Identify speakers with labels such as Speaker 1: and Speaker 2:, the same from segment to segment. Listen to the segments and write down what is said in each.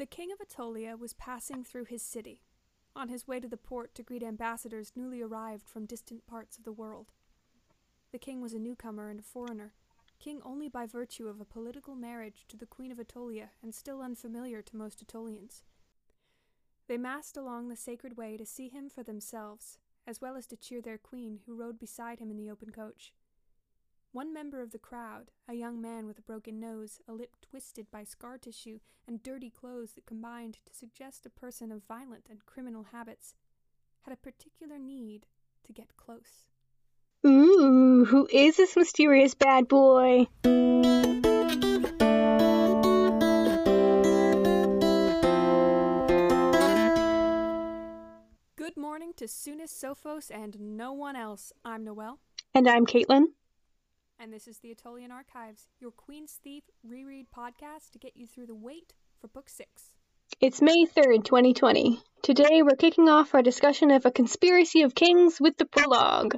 Speaker 1: The king of Attolia was passing through his city, on his way to the port to greet ambassadors newly arrived from distant parts of the world. The king was a newcomer and a foreigner, king only by virtue of a political marriage to the queen of Attolia and still unfamiliar to most Attolians. They massed along the sacred way to see him for themselves, as well as to cheer their queen, who rode beside him in the open coach. One member of the crowd, a young man with a broken nose, a lip twisted by scar tissue, and dirty clothes that combined to suggest a person of violent and criminal habits, had a particular need to get close.
Speaker 2: Ooh, who is this mysterious bad boy?
Speaker 1: Good morning to Sounis Sophos and no one else. I'm Noelle.
Speaker 2: And I'm Caitlin.
Speaker 1: And this is the Attolian Archives, your Queen's Thief reread podcast to get you through the wait for Book 6.
Speaker 2: It's May 3rd, 2020. Today we're kicking off our discussion of A Conspiracy of Kings with the prologue.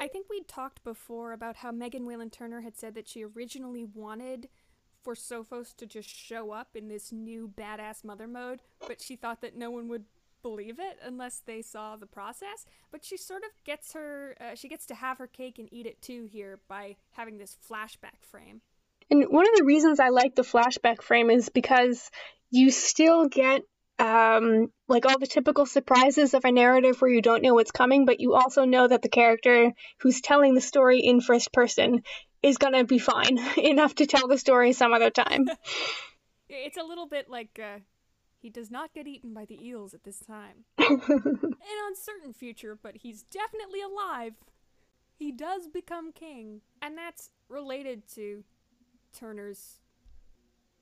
Speaker 1: I think we'd talked before about how Megan Whalen Turner had said that she originally wanted for Sophos to just show up in this new badass mother mode, but she thought that no one would believe it unless they saw the process. But she sort of gets her, uh, she gets to have her cake and eat it too here by having this flashback frame.
Speaker 2: And one of the reasons I like the flashback frame is because you still get um, like all the typical surprises of a narrative where you don't know what's coming, but you also know that the character who's telling the story in first person is gonna be fine enough to tell the story some other time.
Speaker 1: it's a little bit like uh, he does not get eaten by the eels at this time. An uncertain future, but he's definitely alive. He does become king, and that's related to Turner's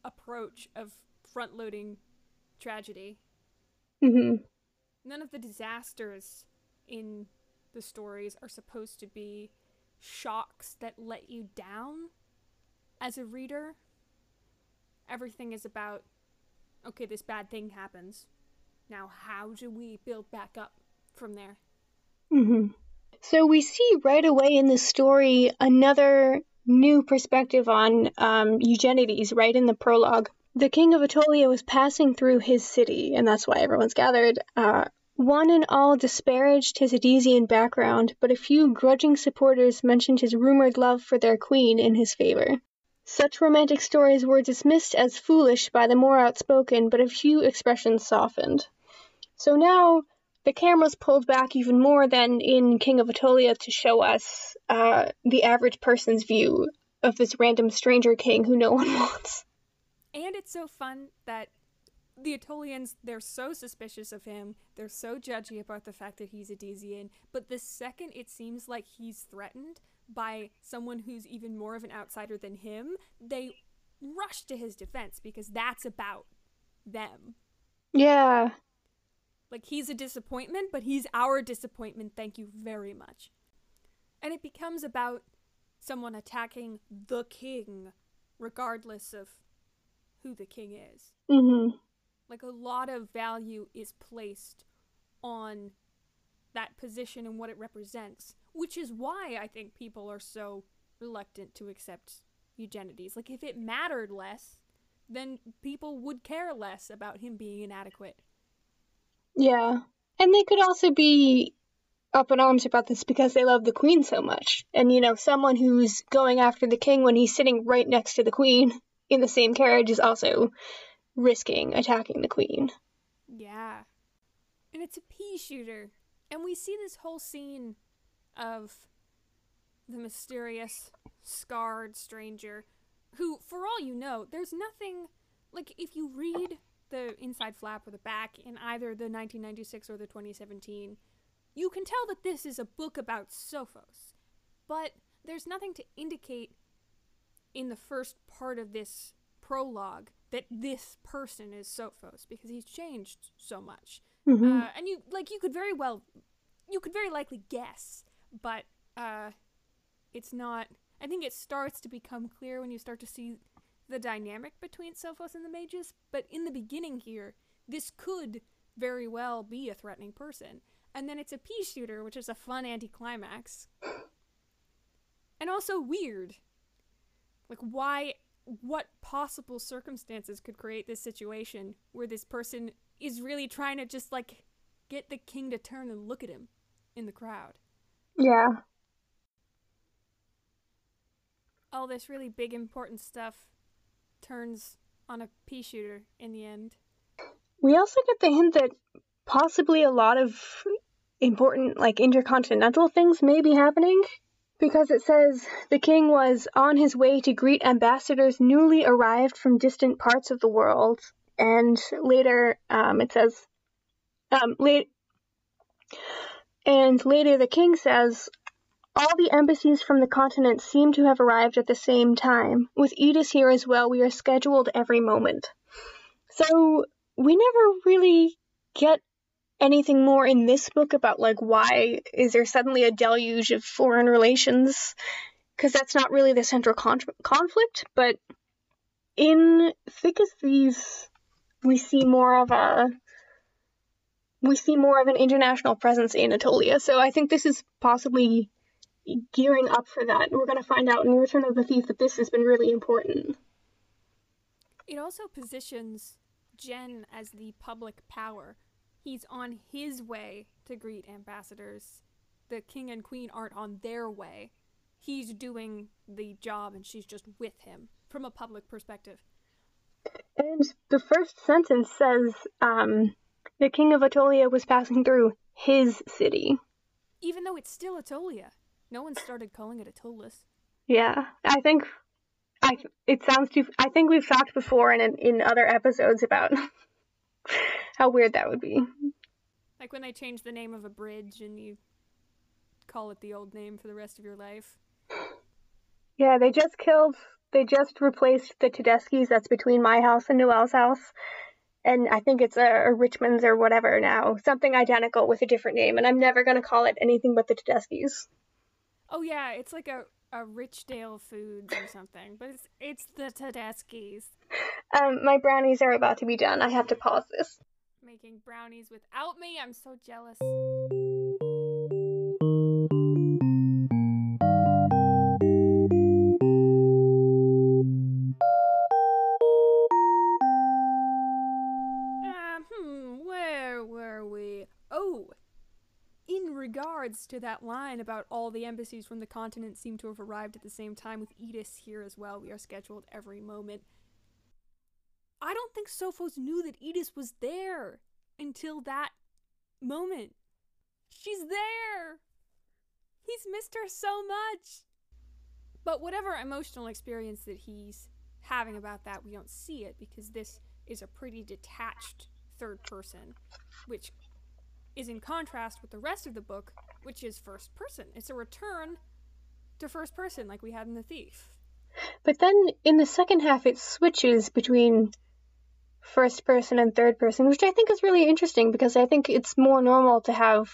Speaker 1: approach of front loading tragedy.
Speaker 2: Mm-hmm.
Speaker 1: None of the disasters in the stories are supposed to be shocks that let you down as a reader. Everything is about okay, this bad thing happens. Now, how do we build back up from there?
Speaker 2: hmm So we see right away in the story another new perspective on um, Eugenides right in the prologue. The king of Attolia was passing through his city, and that's why everyone's gathered. Uh, one and all disparaged his Eddisian background, but a few grudging supporters mentioned his rumored love for their queen in his favor. Such romantic stories were dismissed as foolish by the more outspoken, but a few expressions softened. So now the camera's pulled back even more than in King of Attolia to show us uh, the average person's view of this random stranger king who no one wants.
Speaker 1: And it's so fun that the Attolians, they're so suspicious of him. They're so judgy about the fact that he's Eddisian. But the second it seems like he's threatened by someone who's even more of an outsider than him, they rush to his defense because that's about them.
Speaker 2: Yeah.
Speaker 1: Like he's a disappointment, but he's our disappointment. Thank you very much. And it becomes about someone attacking the king, regardless of who the king is.
Speaker 2: Mm-hmm.
Speaker 1: Like a lot of value is placed on that position and what it represents, which is why I think people are so reluctant to accept Eugenides. Like if it mattered less, then people would care less about him being inadequate.
Speaker 2: Yeah. And they could also be up in arms about this because they love the queen so much. And, you know, someone who's going after the king when he's sitting right next to the queen in the same carriage is also risking attacking the queen.
Speaker 1: Yeah. And it's a pea shooter. And we see this whole scene of the mysterious, scarred stranger who, for all you know, there's nothing. Like, if you read the inside flap or the back in either the 1996 or the 2017, you can tell that this is a book about Sophos. But there's nothing to indicate in the first part of this prologue that this person is Sophos because he's changed so much.
Speaker 2: Mm-hmm.
Speaker 1: Uh, and you like you could very well you could very likely guess, but uh, it's not. I think it starts to become clear when you start to see the dynamic between Sophos and the mages. But in the beginning here, this could very well be a threatening person, and then it's a pea shooter, which is a fun anticlimax. and also weird. Like, why, what possible circumstances could create this situation where this person is really trying to just, like, get the king to turn and look at him in the crowd?
Speaker 2: Yeah.
Speaker 1: All this really big, important stuff turns on a pea shooter in the end.
Speaker 2: We also get the hint that possibly a lot of important, like, intercontinental things may be happening because it says the king was on his way to greet ambassadors newly arrived from distant parts of the world. And later, um, it says, um, late, and later the king says, all the embassies from the continent seem to have arrived at the same time. With Eddis here as well, we are scheduled every moment. So we never really get anything more in this book about like why is there suddenly a deluge of foreign relations? Because that's not really the central con- conflict but in thick as we see more of a we see more of an international presence in Anatolia so I think this is possibly gearing up for that. And we're going to find out in Return of the Thief that this has been really important.
Speaker 1: It also positions Gen as the public power he's on his way to greet ambassadors. The king and queen aren't on their way. He's doing the job and she's just with him from a public perspective.
Speaker 2: And the first sentence says um, the king of Attolia was passing through his city.
Speaker 1: Even though it's still Attolia. No one started calling it Attolis.
Speaker 2: Yeah, I think I it sounds too. I think we've talked before in in other episodes about how weird that would be.
Speaker 1: Like when they change the name of a bridge and you call it the old name for the rest of your life.
Speaker 2: Yeah, they just killed. They just replaced the Tedeschi's that's between my house and Noelle's house. And I think it's a, a Richmond's or whatever now. Something identical with a different name. And I'm never going to call it anything but the Tedeschi's.
Speaker 1: Oh, yeah. It's like a, a Richdale Foods or something. But it's, it's the Tedeschi's.
Speaker 2: Um, my brownies are about to be done. I have to pause this.
Speaker 1: Making brownies without me? I'm so jealous. Uh, hmm, where were we? Oh, in regards to that line about all the embassies from the continent seem to have arrived at the same time with Eddis here as well, we are scheduled every moment. I don't think Sophos knew that Eddis was there until that moment. She's there! He's missed her so much! But whatever emotional experience that he's having about that, we don't see it because this is a pretty detached third person, which is in contrast with the rest of the book, which is first person. It's a return to first person like we had in The Thief.
Speaker 2: But then in the second half, it switches between first person and third person, which I think is really interesting because I think it's more normal to have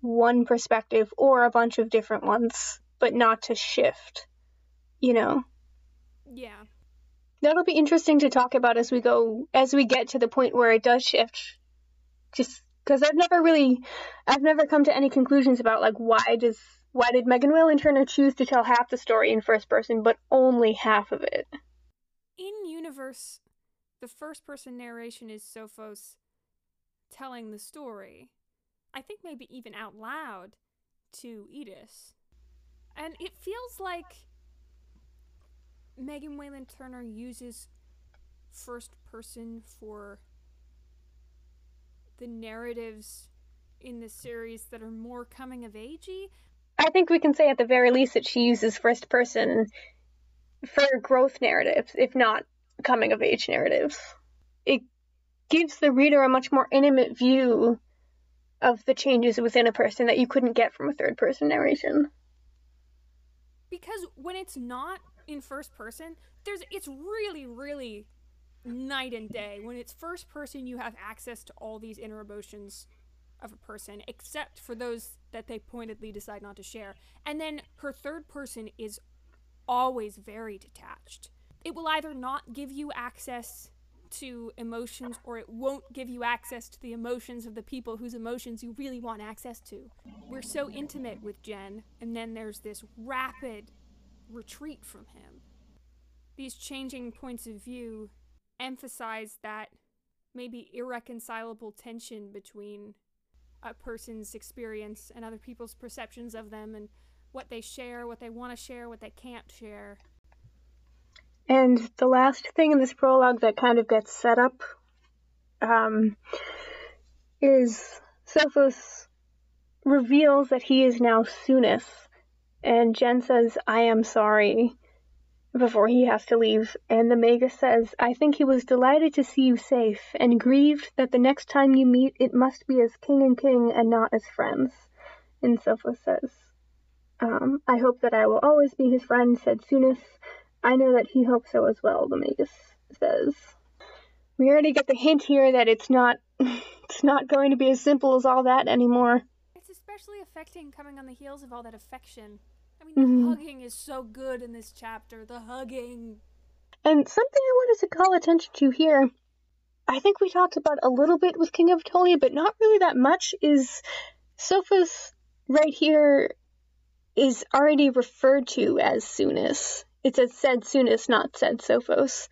Speaker 2: one perspective or a bunch of different ones, but not to shift, you know?
Speaker 1: Yeah.
Speaker 2: That'll be interesting to talk about as we go, as we get to the point where it does shift. Just because I've never really, I've never come to any conclusions about like why does, why did Megan Whalen Turner choose to tell half the story in first person, but only half of it?
Speaker 1: In universe, the first person narration is Sophos telling the story. I think maybe even out loud to Eddis. And it feels like Megan Whalen Turner uses first person for the narratives in the series that are more coming of agey.
Speaker 2: I think we can say at the very least that she uses first person for growth narratives, if not coming of age narratives. It gives the reader a much more intimate view of the changes within a person that you couldn't get from a third person narration.
Speaker 1: Because when it's not in first person, there's it's really really night and day. When it's first person, you have access to all these inner emotions of a person, except for those that they pointedly decide not to share. And then her third person is always very detached. It will either not give you access to emotions or it won't give you access to the emotions of the people whose emotions you really want access to. We're so intimate with Gen, and then there's this rapid retreat from him. These changing points of view emphasize that maybe irreconcilable tension between a person's experience and other people's perceptions of them and what they share, what they want to share, what they can't share.
Speaker 2: And the last thing in this prologue that kind of gets set up um, is Sophos reveals that he is now Sounis, and Gen says, I am sorry, before he has to leave, and the Magus says, I think he was delighted to see you safe, and grieved that the next time you meet it must be as king and king and not as friends. And Sophos says, um, I hope that I will always be his friend, said Sounis. I know that he hopes so as well, the Magus says. We already get the hint here that it's not it's not going to be as simple as all that anymore.
Speaker 1: It's especially affecting coming on the heels of all that affection. I mean, the mm-hmm. hugging is so good in this chapter. The hugging.
Speaker 2: And something I wanted to call attention to here, I think we talked about a little bit with King of Attolia, but not really that much, is Sophos right here is already referred to as Sounis. It's says said Sounis, not said Sophos.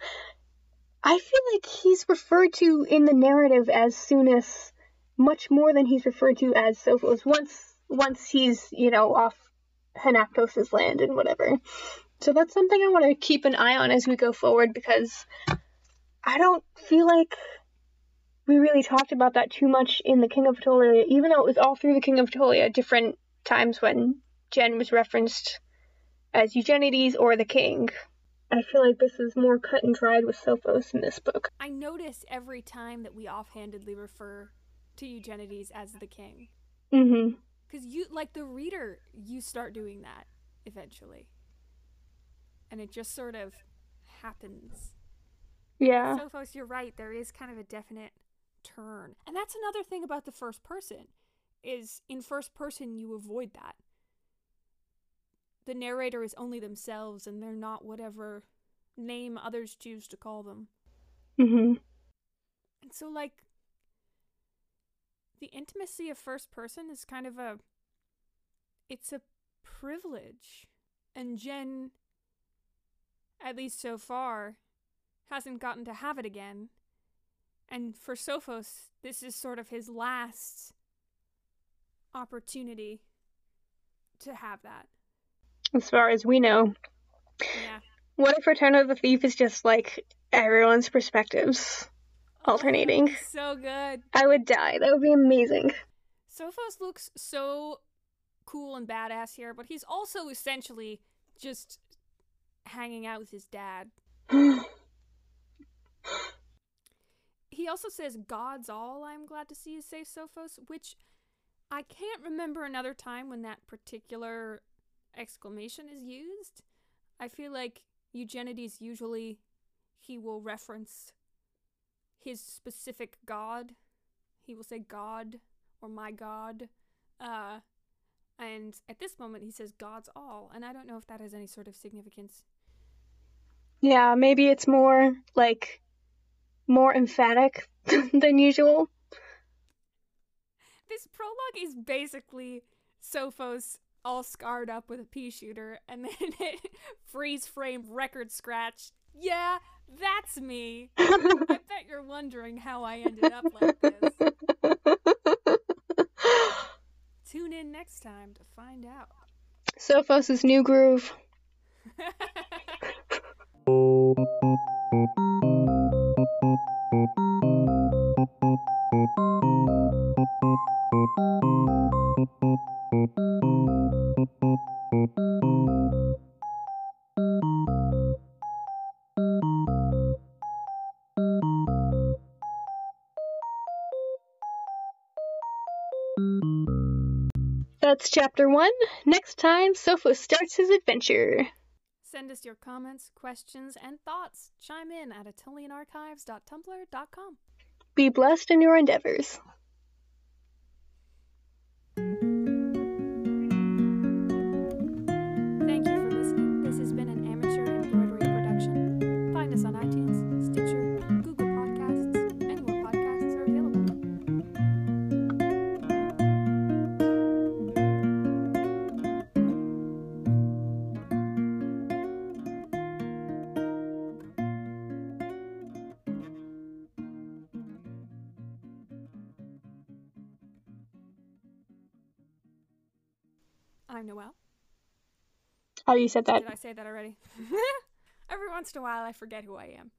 Speaker 2: I feel like he's referred to in the narrative as Sounis much more than he's referred to as Sophos once once he's, you know, off Hanaktos' land and whatever. So that's something I want to keep an eye on as we go forward because I don't feel like we really talked about that too much in the King of Attolia, even though it was all through the King of Attolia, different times when Gen was referenced as Eugenides or the king. I feel like this is more cut and dried with Sophos in this book.
Speaker 1: I notice every time that we offhandedly refer to Eugenides as the king.
Speaker 2: Mm-hmm.
Speaker 1: Because you, like the reader, you start doing that eventually. And it just sort of happens.
Speaker 2: Yeah.
Speaker 1: Sophos, you're right. There is kind of a definite turn. And that's another thing about the first person is in first person you avoid that the narrator is only themselves and they're not whatever name others choose to call them.
Speaker 2: Mm-hmm.
Speaker 1: And so, like, the intimacy of first person is kind of a. It's a privilege. And Gen, at least so far, hasn't gotten to have it again. And for Sophos, this is sort of his last opportunity to have that
Speaker 2: as far as we know.
Speaker 1: Yeah.
Speaker 2: What if Return of the Thief is just like everyone's perspectives alternating?
Speaker 1: Oh, so good.
Speaker 2: I would die. That would be amazing.
Speaker 1: Sophos looks so cool and badass here, but he's also essentially just hanging out with his dad. he also says, God's all I'm glad to see you say, Sophos, which I can't remember another time when that particular exclamation is used. I feel like Eugenides usually he will reference his specific god. He will say God or my God. Uh, and at this moment he says God's all, and I don't know if that has any sort of significance.
Speaker 2: Yeah, maybe it's more like more emphatic than usual.
Speaker 1: This prologue is basically Sophos all scarred up with a pea shooter, and then it freeze frame record scratch. Yeah, that's me. I bet you're wondering how I ended up like this. Tune in next time to find out.
Speaker 2: Sophos' new groove. That's chapter one. Next time, Sophos starts his adventure.
Speaker 1: Send us your comments, questions, and thoughts. Chime in at attolianarchives.tumblr.com.
Speaker 2: Be blessed in your endeavors. Oh, you said that.
Speaker 1: Did I say that already? Every once in a while, I forget who I am.